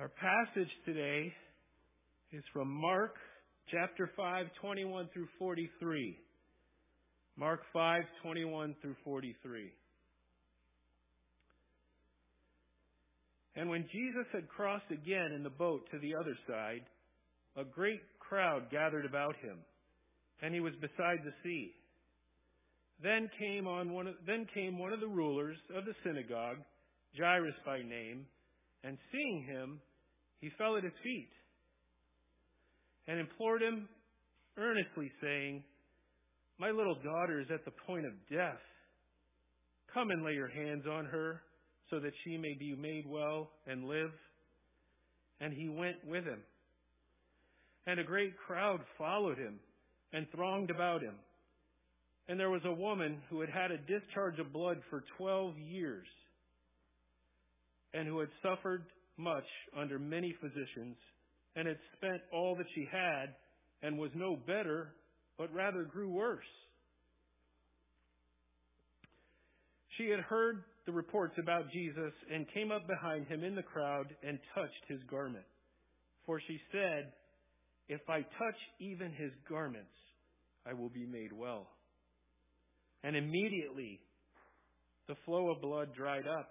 Our passage today is from Mark chapter 5, 21 through 43. Mark 5, 21 through 43. And when Jesus had crossed again in the boat to the other side, a great crowd gathered about him, and he was beside the sea. Then came on one of, then came one of the rulers of the synagogue, Jairus by name, and seeing him, he fell at his feet and implored him earnestly, saying, My little daughter is at the point of death. Come and lay your hands on her so that she may be made well and live. And he went with him. And a great crowd followed him and thronged about him. And there was a woman who had had a discharge of blood for 12 years and who had suffered much under many physicians and had spent all that she had and was no better, but rather grew worse. She had heard the reports about Jesus and came up behind him in the crowd and touched his garment. For she said, If I touch even his garments, I will be made well. And immediately the flow of blood dried up,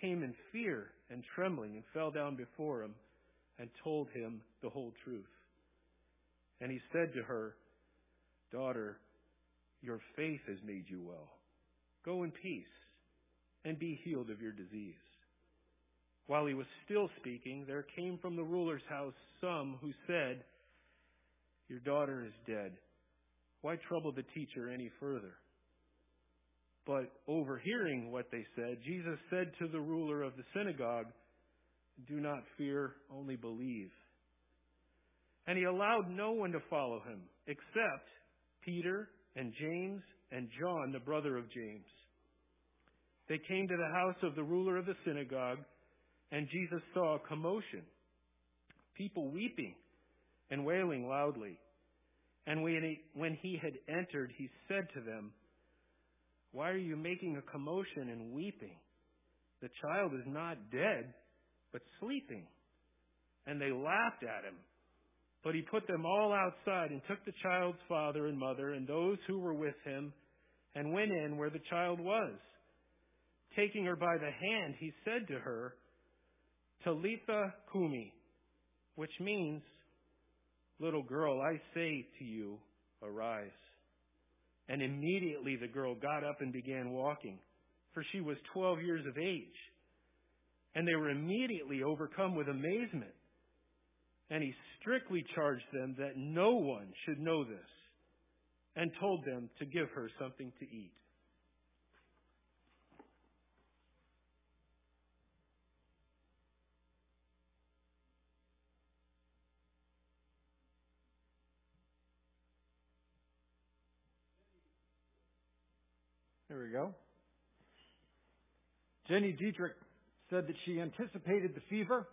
came in fear and trembling and fell down before him and told him the whole truth. And he said to her, Daughter, your faith has made you well. Go in peace and be healed of your disease. While he was still speaking, there came from the ruler's house some who said, Your daughter is dead. Why trouble the teacher any further? But overhearing what they said, Jesus said to the ruler of the synagogue, do not fear, only believe. And he allowed no one to follow him except Peter and James and John, the brother of James. They came to the house of the ruler of the synagogue, and Jesus saw a commotion, people weeping and wailing loudly. And when he, had entered, he said to them, Why are you making a commotion and weeping? The child is not dead, but sleeping. And they laughed at him. But he put them all outside and took the child's father and mother and those who were with him and went in where the child was. Taking her by the hand, he said to her, Talitha Kumi, which means, Little girl, I say to you, arise. And immediately the girl got up and began walking, for she was twelve years of age. And they were immediately overcome with amazement. And he strictly charged them that no one should know this, and told them to give her something to eat. Jenny Dietrich said that she anticipated the fever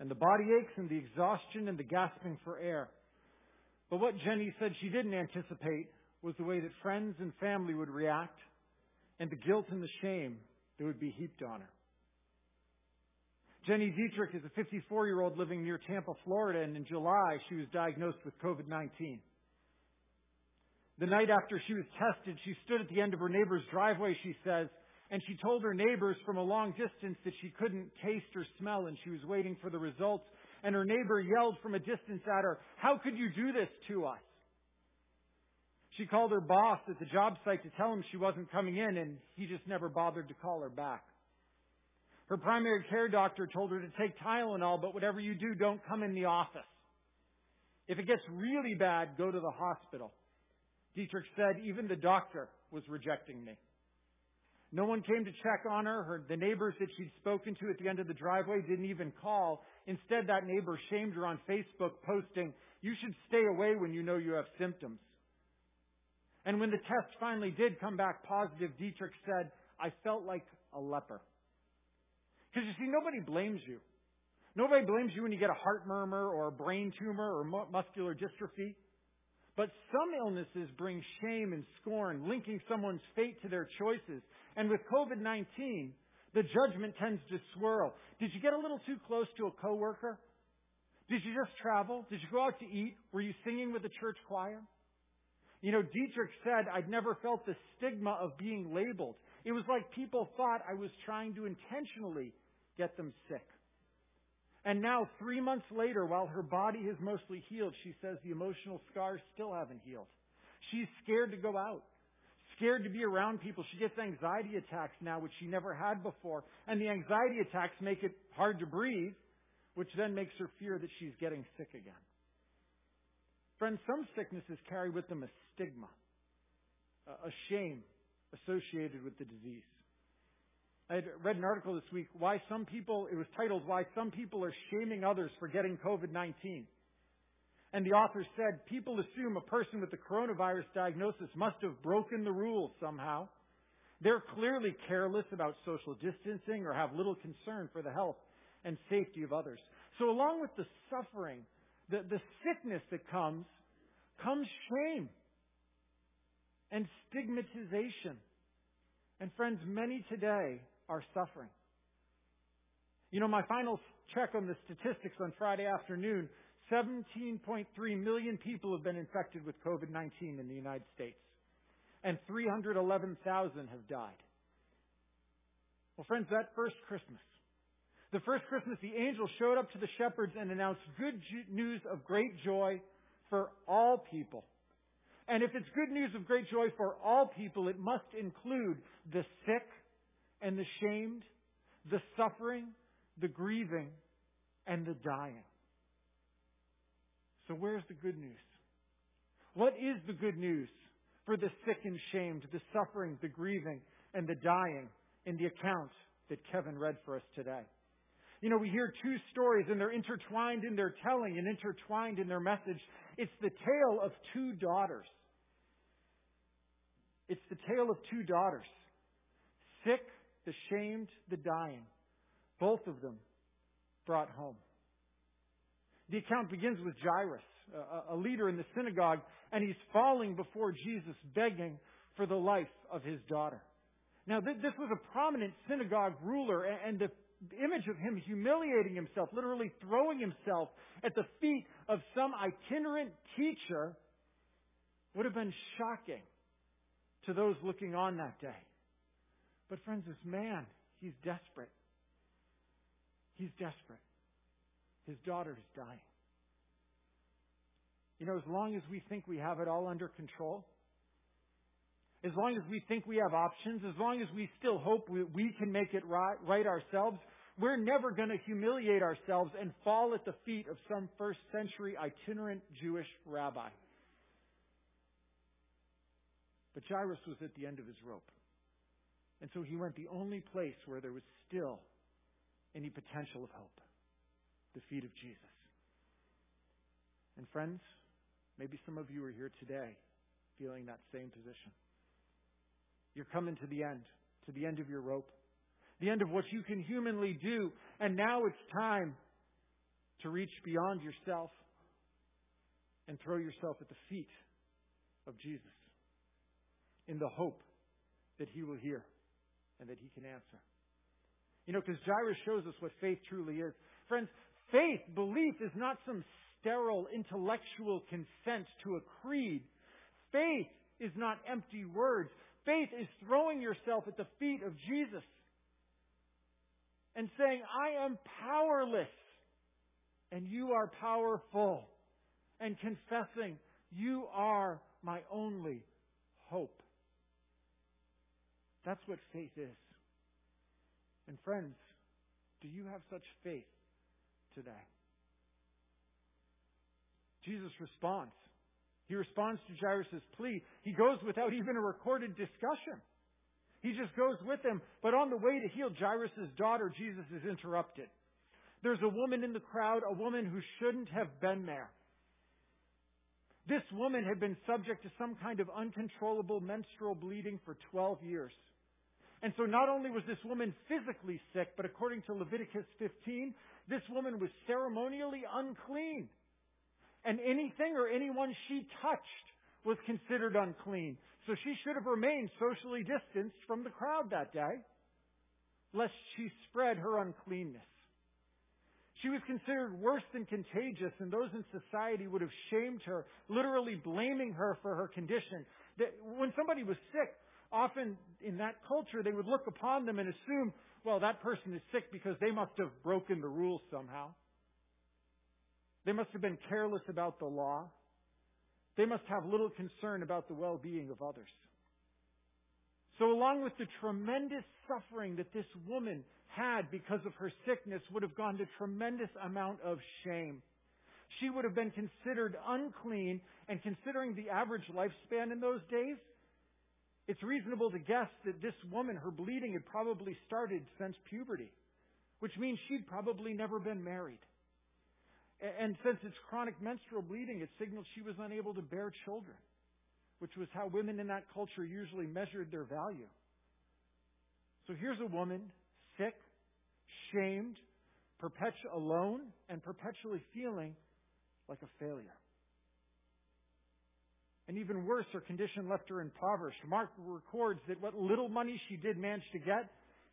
and the body aches and the exhaustion and the gasping for air. But what Jenny said she didn't anticipate was the way that friends and family would react and the guilt and the shame that would be heaped on her. Jenny Dietrich is a 54 year old living near Tampa, Florida, and in July she was diagnosed with COVID 19. The night after she was tested, she stood at the end of her neighbor's driveway, she says, and she told her neighbors from a long distance that she couldn't taste or smell and she was waiting for the results. And her neighbor yelled from a distance at her, How could you do this to us? She called her boss at the job site to tell him she wasn't coming in and he just never bothered to call her back. Her primary care doctor told her to take Tylenol, but whatever you do, don't come in the office. If it gets really bad, go to the hospital. Dietrich said, even the doctor was rejecting me. No one came to check on her. her. The neighbors that she'd spoken to at the end of the driveway didn't even call. Instead, that neighbor shamed her on Facebook, posting, You should stay away when you know you have symptoms. And when the test finally did come back positive, Dietrich said, I felt like a leper. Because you see, nobody blames you. Nobody blames you when you get a heart murmur or a brain tumor or muscular dystrophy. But some illnesses bring shame and scorn, linking someone's fate to their choices. And with COVID-19, the judgment tends to swirl. Did you get a little too close to a coworker? Did you just travel? Did you go out to eat? Were you singing with the church choir? You know, Dietrich said, I'd never felt the stigma of being labeled. It was like people thought I was trying to intentionally get them sick. And now, three months later, while her body has mostly healed, she says the emotional scars still haven't healed. She's scared to go out, scared to be around people. She gets anxiety attacks now, which she never had before. And the anxiety attacks make it hard to breathe, which then makes her fear that she's getting sick again. Friends, some sicknesses carry with them a stigma, a shame associated with the disease. I had read an article this week, why some people, it was titled, Why Some People Are Shaming Others for Getting COVID-19. And the author said, people assume a person with the coronavirus diagnosis must have broken the rules somehow. They're clearly careless about social distancing or have little concern for the health and safety of others. So along with the suffering, the, the sickness that comes, comes shame and stigmatization. And friends, many today are suffering. You know, my final check on the statistics on Friday afternoon 17.3 million people have been infected with COVID 19 in the United States, and 311,000 have died. Well, friends, that first Christmas, the first Christmas, the angel showed up to the shepherds and announced good news of great joy for all people. And if it's good news of great joy for all people, it must include the sick, and the shamed, the suffering, the grieving, and the dying. So where's the good news? What is the good news for the sick and shamed, the suffering, the grieving, and the dying in the account that Kevin read for us today? You know, we hear two stories and they're intertwined in their telling and intertwined in their message. It's the tale of two daughters. It's the tale of two daughters. Sick the shamed, the dying. Both of them brought home. The account begins with Jairus, a, leader in the synagogue, and he's falling before Jesus, begging for the life of his daughter. Now, this was a prominent synagogue ruler, and the image of him humiliating himself, literally throwing himself at the feet of some itinerant teacher, would have been shocking to those looking on that day. But friends, this man, he's desperate. He's desperate. His daughter is dying. You know, as long as we think we have it all under control, as long as we think we have options, as long as we still hope we, we can make it right, right ourselves, we're never going to humiliate ourselves and fall at the feet of some first century itinerant Jewish rabbi. But Jairus was at the end of his rope. And so he went the only place where there was still any potential of hope the feet of Jesus. And friends, maybe some of you are here today feeling that same position. You're coming to the end, to the end of your rope, the end of what you can humanly do, and now it's time to reach beyond yourself and throw yourself at the feet of Jesus in the hope that he will hear and that He can answer. You know, because Jairus shows us what faith truly is. Friends, faith, belief, is not some sterile intellectual consent to a creed. Faith is not empty words. Faith is throwing yourself at the feet of Jesus and saying, I am powerless and you are powerful. And confessing, you are my only hope. That's what faith is. And friends, do you have such faith today? Jesus responds. He responds to Jairus' plea. He goes without even a recorded discussion. He just goes with him. But on the way to heal Jairus' daughter, Jesus is interrupted. There's a woman in the crowd, a woman who shouldn't have been there. This woman had been subject to some kind of uncontrollable menstrual bleeding for 12 years. And so not only was this woman physically sick, but according to Leviticus 15, this woman was ceremonially unclean. And anything or anyone she touched was considered unclean. So she should have remained socially distanced from the crowd that day, lest she spread her uncleanness. She was considered worse than contagious, and those in society would have shamed her, literally blaming her for her condition. That when somebody was sick, often in that culture, they would look upon them and assume, well, that person is sick because they must have broken the rules somehow. They must have been careless about the law. They must have little concern about the well-being of others. So along with the tremendous suffering that this woman had because of her sickness would have gone to tremendous amount of shame. She would have been considered unclean and considering the average lifespan in those days, it's reasonable to guess that this woman, her bleeding had probably started since puberty, which means she'd probably never been married. And since it's chronic menstrual bleeding, it signaled she was unable to bear children, which was how women in that culture usually measured their value. So here's a woman, sick, shamed, perpetu- alone, and perpetually feeling like a failure. And even worse, her condition left her impoverished. Mark records that what little money she did manage to get,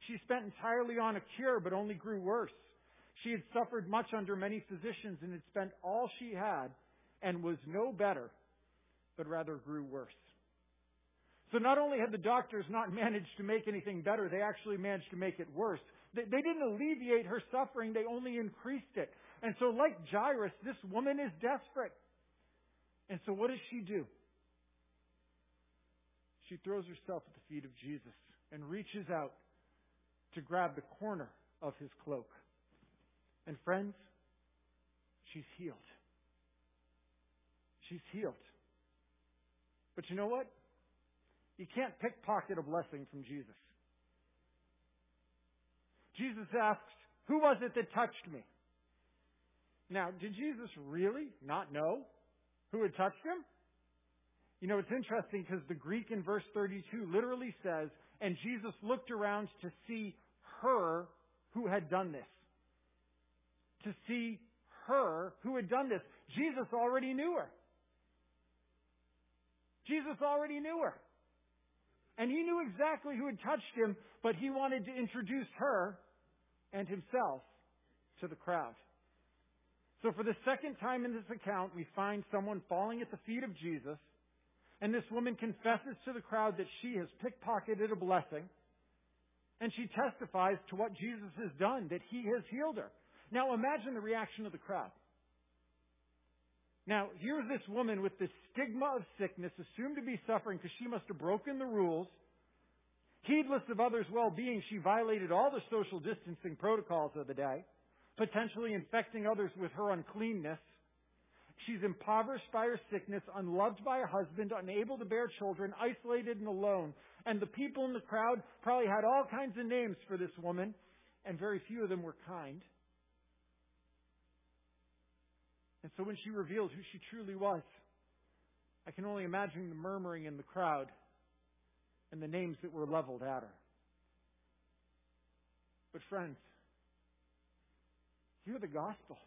she spent entirely on a cure, but only grew worse. She had suffered much under many physicians and had spent all she had and was no better, but rather grew worse. So not only had the doctors not managed to make anything better, they actually managed to make it worse. They, didn't alleviate her suffering, they only increased it. And so like Jairus, this woman is desperate. And so what does she do? She throws herself at the feet of Jesus and reaches out to grab the corner of his cloak. And friends, she's healed. She's healed. But you know what? You can't pickpocket a blessing from Jesus. Jesus asks, Who was it that touched me? Now, did Jesus really not know who had touched him? You know, it's interesting because the Greek in verse 32 literally says, and Jesus looked around to see her who had done this. To see her who had done this. Jesus already knew her. Jesus already knew her. And he knew exactly who had touched him, but he wanted to introduce her and himself to the crowd. So for the second time in this account, we find someone falling at the feet of Jesus and this woman confesses to the crowd that she has pickpocketed a blessing. And she testifies to what Jesus has done, that he has healed her. Now imagine the reaction of the crowd. Now, here's this woman with the stigma of sickness, assumed to be suffering because she must have broken the rules. Heedless of others' well-being, she violated all the social distancing protocols of the day, potentially infecting others with her uncleanness. She's impoverished by her sickness, unloved by her husband, unable to bear children, isolated and alone. And the people in the crowd probably had all kinds of names for this woman, and very few of them were kind. And so when she revealed who she truly was, I can only imagine the murmuring in the crowd and the names that were leveled at her. But friends, hear the gospel.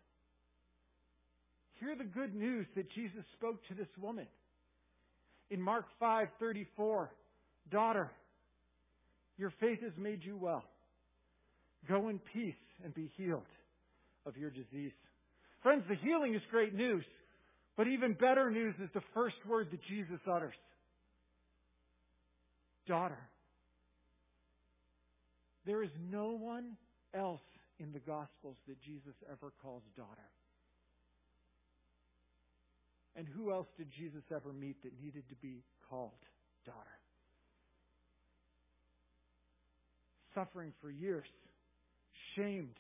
Hear the good news that Jesus spoke to this woman. In Mark 5:34, "Daughter, your faith has made you well. Go in peace and be healed of your disease." Friends, the healing is great news, but even better news is the first word that Jesus utters. Daughter. There is no one else in the Gospels that Jesus ever calls daughter. And who else did Jesus ever meet that needed to be called daughter? Suffering for years, shamed,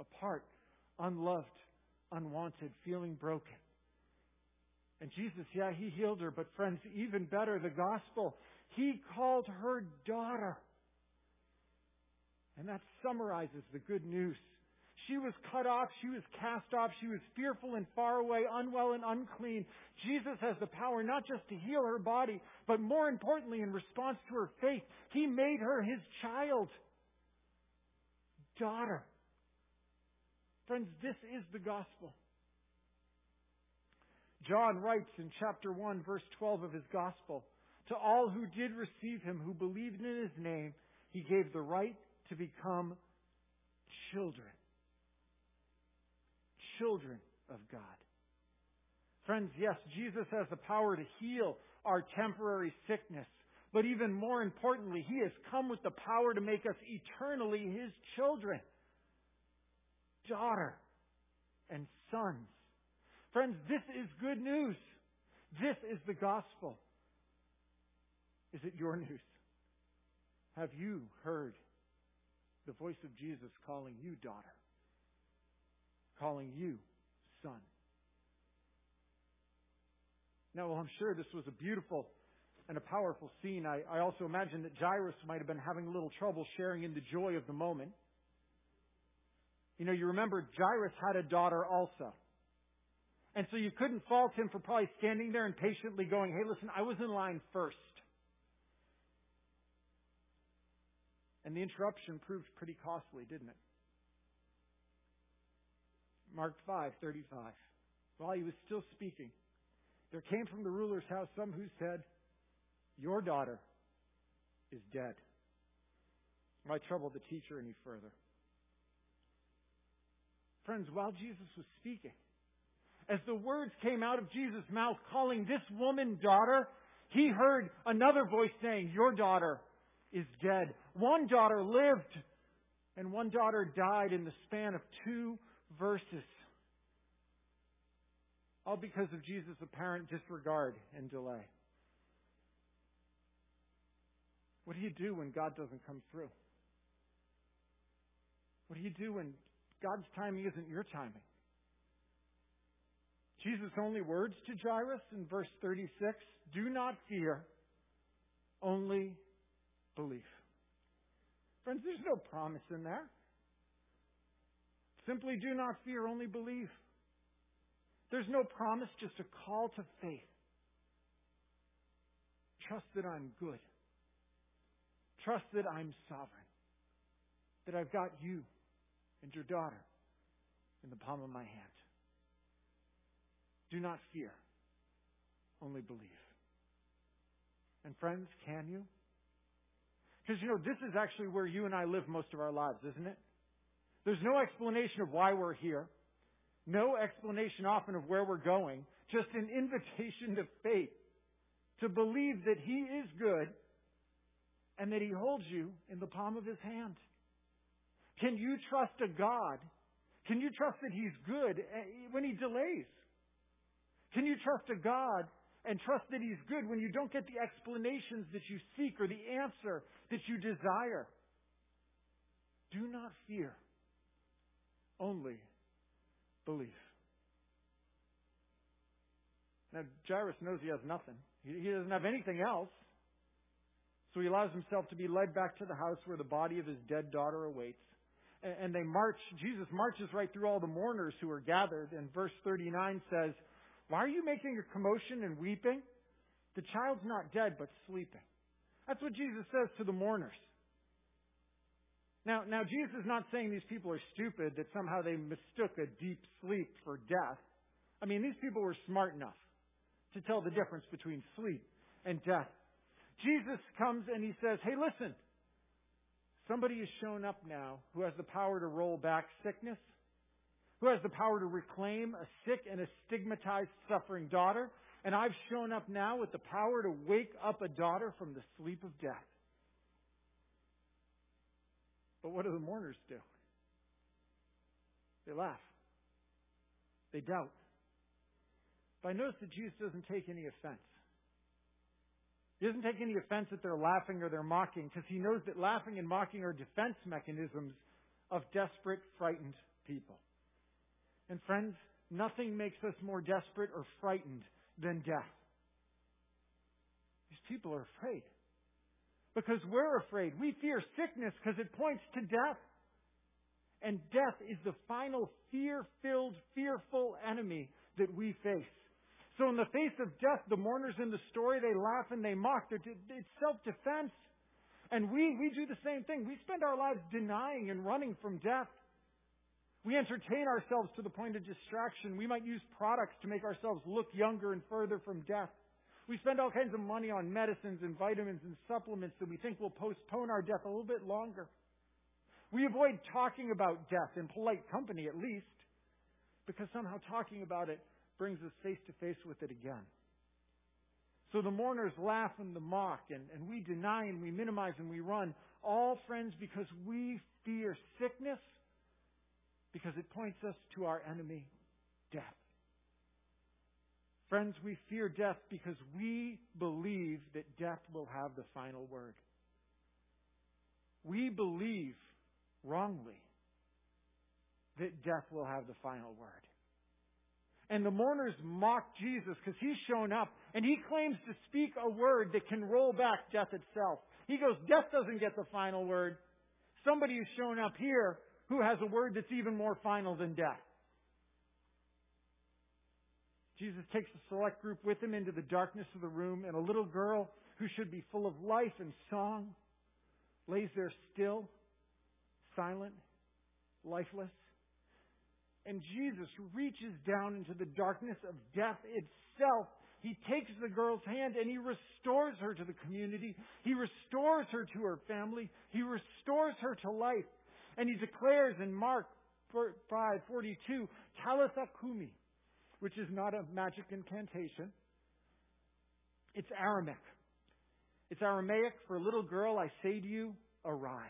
apart, unloved, unwanted, feeling broken. And Jesus, yeah, He healed her, but friends, even better, the gospel, He called her daughter. And that summarizes the good news. She was cut off. She was cast off. She was fearful and far away, unwell and unclean. Jesus has the power not just to heal her body, but more importantly, in response to her faith, He made her His child. Daughter. Friends, this is the gospel. John writes in chapter 1, verse 12 of his gospel, To all who did receive him, who believed in his name, he gave the right to become children. Children of God. Friends, yes, Jesus has the power to heal our temporary sickness. But even more importantly, He has come with the power to make us eternally His children. Daughter and sons. Friends, this is good news. This is the gospel. Is it your news? Have you heard the voice of Jesus calling you daughter? Calling you son? Now, well, I'm sure this was a beautiful and a powerful scene. I, I also imagine that Jairus might have been having a little trouble sharing in the joy of the moment. You know, you remember Jairus had a daughter also. And so you couldn't fault him for probably standing there and patiently going, hey, listen, I was in line first. And the interruption proved pretty costly, didn't it? Mark 5:35. While he was still speaking, there came from the ruler's house some who said, "Your daughter is dead." Why trouble the teacher any further? Friends, while Jesus was speaking, as the words came out of Jesus' mouth calling this woman daughter, he heard another voice saying, Your daughter is dead. One daughter lived, and one daughter died in the span of two verses. All because of Jesus' apparent disregard and delay. What do you do when God doesn't come through? What do you do when God's timing isn't your timing? Jesus' only words to Jairus in verse 36 do not fear, only believe. Friends, there's no promise in there. Simply do not fear, only believe. There's no promise, just a call to faith. Trust that I'm good. Trust that I'm sovereign. That I've got you and your daughter in the palm of my hand. Do not fear, only believe. And friends, can you? Because, you know, this is actually where you and I live most of our lives, isn't it? There's no explanation of why we're here. No explanation often of where we're going. Just an invitation to faith. To believe that He is good and that He holds you in the palm of His hand. Can you trust a God? Can you trust that He's good eh, when He delays? Can you trust a God and trust that He's good when you don't get the explanations that you seek or the answer that you desire? Do not fear. Only belief. Now, Jairus knows he has nothing. He doesn't have anything else. So he allows himself to be led back to the house where the body of his dead daughter awaits. And they march, Jesus marches right through all the mourners who are gathered. And verse 39 says, why are you making a commotion and weeping? The child's not dead, but sleeping. That's what Jesus says to the mourners. Now, now Jesus is not saying these people are stupid, that somehow they mistook a deep sleep for death. I mean, these people were smart enough to tell the difference between sleep and death. Jesus comes and he says, hey, listen, somebody has shown up now who has the power to roll back sickness, who has the power to reclaim a sick and a stigmatized suffering daughter. And I've shown up now with the power to wake up a daughter from the sleep of death. But what do the mourners do? They laugh. They doubt. But I notice that Jesus doesn't take any offense. He doesn't take any offense that they're laughing or they're mocking because he knows that laughing and mocking are defense mechanisms of desperate, frightened people. And friends, nothing makes us more desperate or frightened than death. These people are afraid. Because we're afraid. We fear sickness because it points to death. And death is the final fear filled, fearful enemy that we face. So in the face of death, the mourners in the story, they laugh and they mock. It's self-defense. And we, we do the same thing. We spend our lives denying and running from death. We entertain ourselves to the point of distraction. We might use products to make ourselves look younger and further from death. We spend all kinds of money on medicines and vitamins and supplements that we think will postpone our death a little bit longer. We avoid talking about death in polite company at least, because somehow talking about it brings us face to face with it again. So the mourners laugh and the mock, and, and we deny and we minimize and we run. All, friends, because we fear sickness, because it points us to our enemy, death. Friends, we fear death because we believe that death will have the final word. We believe wrongly that death will have the final word. And the mourners mock Jesus because he's shown up and he claims to speak a word that can roll back death itself. He goes, Death doesn't get the final word. Somebody has shown up here who has a word that's even more final than death. Jesus takes a select group with him into the darkness of the room, and a little girl who should be full of life and song lays there still, silent, lifeless. And Jesus reaches down into the darkness of death itself. He takes the girl's hand and he restores her to the community. He restores her to her family. He restores her to life. And he declares in Mark 5:42, Talitha Kumi, which is not a magic incantation. It's Aramaic. It's Aramaic for little girl, I say to you, arise.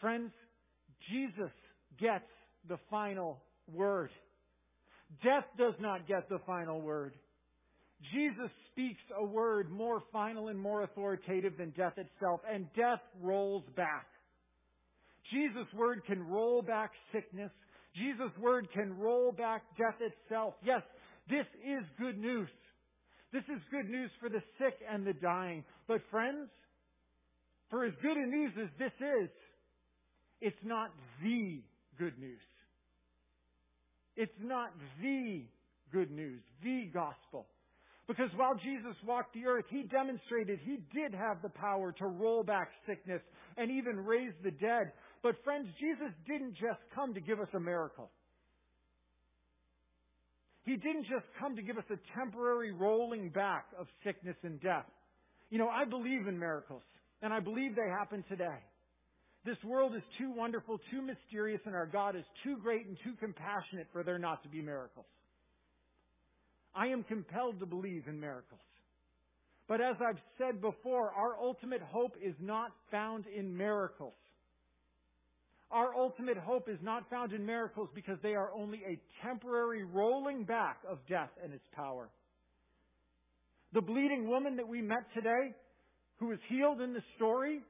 Friends, Jesus gets the final word. Death does not get the final word. Jesus speaks a word more final and more authoritative than death itself, and death rolls back. Jesus' word can roll back sickness. Jesus' word can roll back death itself. Yes, this is good news. This is good news for the sick and the dying. But friends, for as good a news as this is, it's not the good news. It's not the good news, the gospel. Because while Jesus walked the earth, he demonstrated he did have the power to roll back sickness and even raise the dead. But friends, Jesus didn't just come to give us a miracle. He didn't just come to give us a temporary rolling back of sickness and death. You know, I believe in miracles, and I believe they happen today. This world is too wonderful, too mysterious, and our God is too great and too compassionate for there not to be miracles. I am compelled to believe in miracles. But as I've said before, our ultimate hope is not found in miracles. Our ultimate hope is not found in miracles because they are only a temporary rolling back of death and its power. The bleeding woman that we met today, who was healed in the story,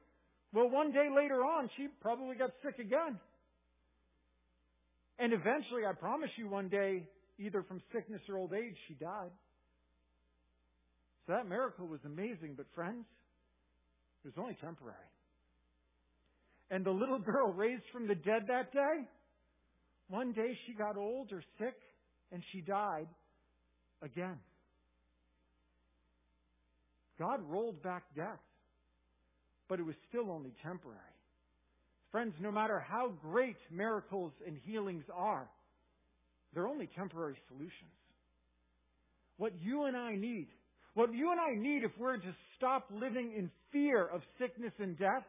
well, one day later on, she probably got sick again. And eventually, I promise you, one day, either from sickness or old age, she died. So that miracle was amazing, but friends, it was only temporary. And the little girl raised from the dead that day, one day she got old or sick and she died again. God rolled back death but it was still only temporary. Friends, no matter how great miracles and healings are, they're only temporary solutions. What you and I need, what you and I need if we're to stop living in fear of sickness and death,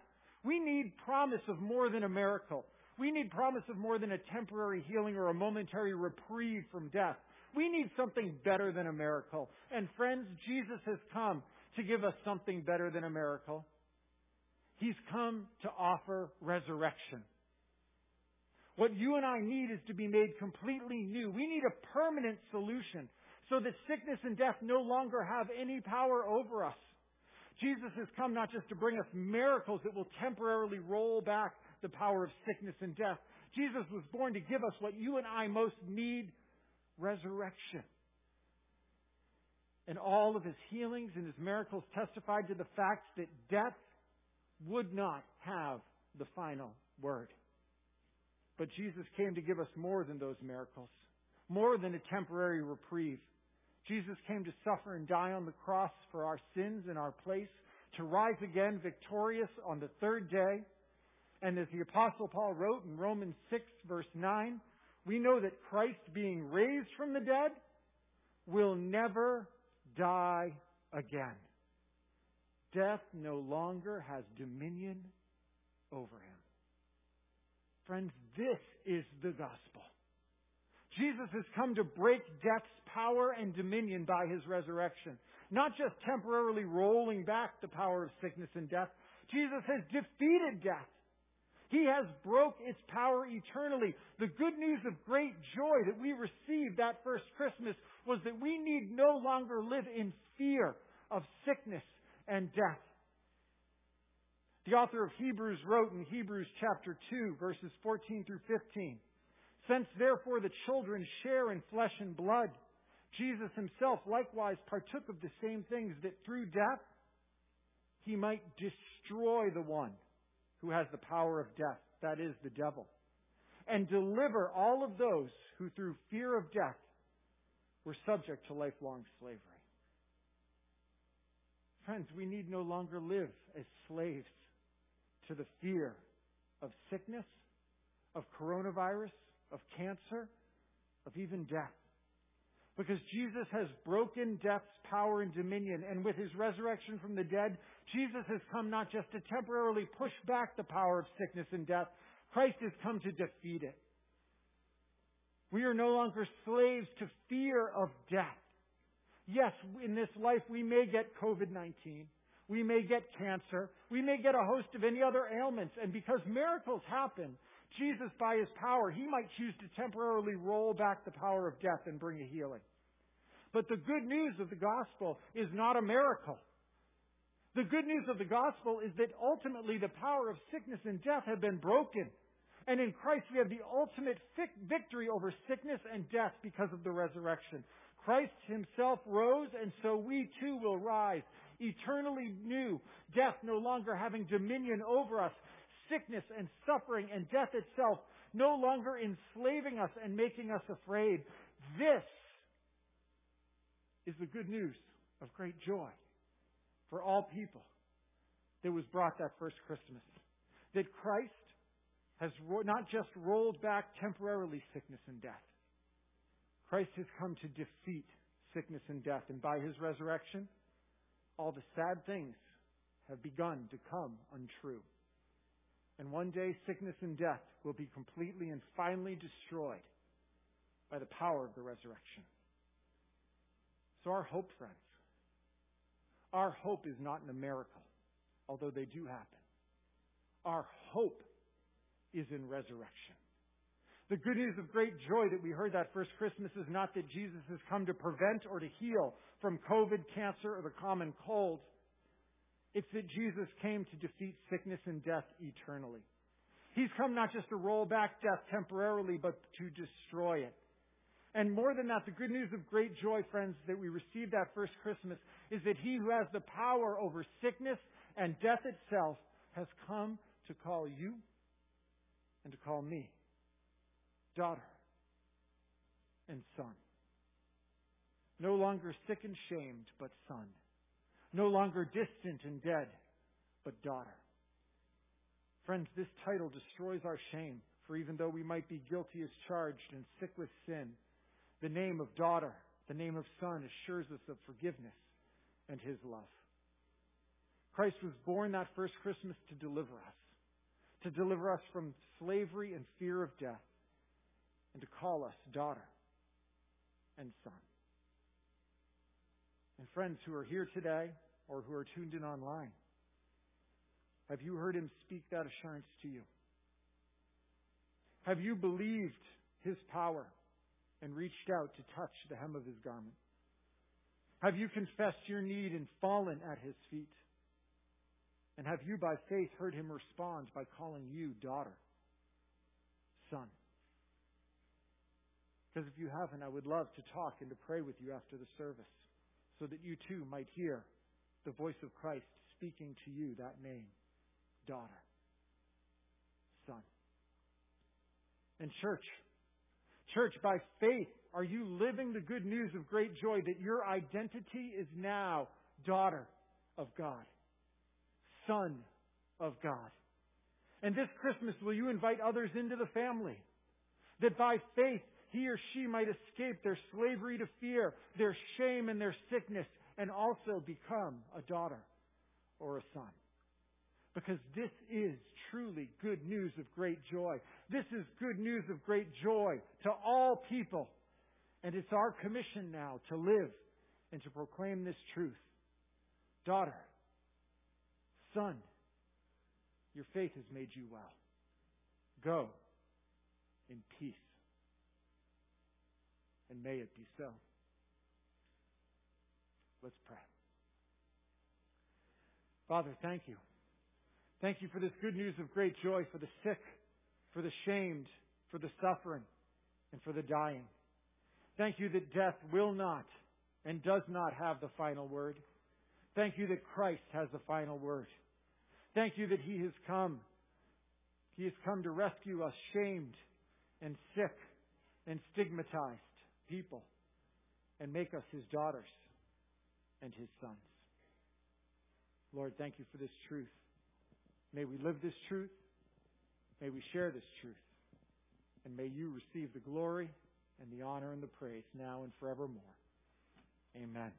we need promise of more than a miracle. We need promise of more than a temporary healing or a momentary reprieve from death. We need something better than a miracle. And friends, Jesus has come to give us something better than a miracle. He's come to offer resurrection. What you and I need is to be made completely new. We need a permanent solution so that sickness and death no longer have any power over us. Jesus has come not just to bring us miracles that will temporarily roll back the power of sickness and death. Jesus was born to give us what you and I most need resurrection. And all of his healings and his miracles testified to the fact that death would not have the final word. But Jesus came to give us more than those miracles, more than a temporary reprieve. Jesus came to suffer and die on the cross for our sins in our place, to rise again victorious on the third day. And as the apostle Paul wrote in Romans 6 verse 9, we know that Christ being raised from the dead will never die again. Death no longer has dominion over him. Friends, this is the gospel. Jesus has come to break death's power and dominion by his resurrection. Not just temporarily rolling back the power of sickness and death. Jesus has defeated death. He has broke its power eternally. The good news of great joy that we received that first Christmas was that we need no longer live in fear of sickness and death. The author of Hebrews wrote in Hebrews chapter 2 verses 14 through 15, Since therefore the children share in flesh and blood, Jesus himself likewise partook of the same things that through death he might destroy the one who has the power of death, that is, the devil, and deliver all of those who through fear of death were subject to lifelong slavery. Friends, we need no longer live as slaves to the fear of sickness, of coronavirus, of cancer, of even death. Because Jesus has broken death's power and dominion, and with his resurrection from the dead, Jesus has come not just to temporarily push back the power of sickness and death, Christ has come to defeat it. We are no longer slaves to fear of death. Yes, in this life we may get COVID-19. We may get cancer. We may get a host of any other ailments. And because miracles happen, Jesus, by his power, he might choose to temporarily roll back the power of death and bring a healing. But the good news of the gospel is not a miracle. The good news of the gospel is that ultimately the power of sickness and death have been broken. And in Christ we have the ultimate victory over sickness and death because of the resurrection. Christ himself rose and so we too will rise eternally new, death no longer having dominion over us, sickness and suffering and death itself no longer enslaving us and making us afraid. This is the good news of great joy for all people that was brought that first Christmas. That Christ has not just rolled back temporarily sickness and death. Christ has come to defeat sickness and death, and by his resurrection, all the sad things have begun to come untrue. And one day sickness and death will be completely and finally destroyed by the power of the resurrection. So our hope, friends, our hope is not in a miracle, although they do happen. Our hope is in resurrection. The good news of great joy that we heard that first Christmas is not that Jesus has come to prevent or to heal from COVID, cancer, or the common cold. It's that Jesus came to defeat sickness and death eternally. He's come not just to roll back death temporarily, but to destroy it. And more than that, the good news of great joy, friends, that we received that first Christmas is that He who has the power over sickness and death itself has come to call you and to call me daughter and son. No longer sick and shamed, but son. No longer distant and dead, but daughter. Friends, this title destroys our shame, for even though we might be guilty as charged and sick with sin, the name of daughter, the name of son assures us of forgiveness and his love. Christ was born that first Christmas to deliver us, to deliver us from slavery and fear of death, and to call us daughter and son. And friends who are here today or who are tuned in online, have you heard him speak that assurance to you? Have you believed his power and reached out to touch the hem of his garment? Have you confessed your need and fallen at his feet? And have you by faith heard him respond by calling you daughter, son? Because if you haven't, I would love to talk and to pray with you after the service so that you too might hear the voice of Christ speaking to you that name, daughter, son. And church, church, by faith, are you living the good news of great joy that your identity is now daughter of God, son of God? And this Christmas, will you invite others into the family? That by faith, he or she might escape their slavery to fear, their shame and their sickness, and also become a daughter or a son. Because this is truly good news of great joy. This is good news of great joy to all people. And it's our commission now to live and to proclaim this truth. Daughter, son, your faith has made you well. Go in peace. And may it be so. Let's pray. Father, thank you. Thank you for this good news of great joy for the sick, for the shamed, for the suffering, and for the dying. Thank you that death will not and does not have the final word. Thank you that Christ has the final word. Thank you that He has come. He has come to rescue us shamed and sick and stigmatized people and make us His daughters and His sons. Lord, thank you for this truth. May we live this truth. May we share this truth. And may you receive the glory and the honor and the praise now and forevermore. Amen.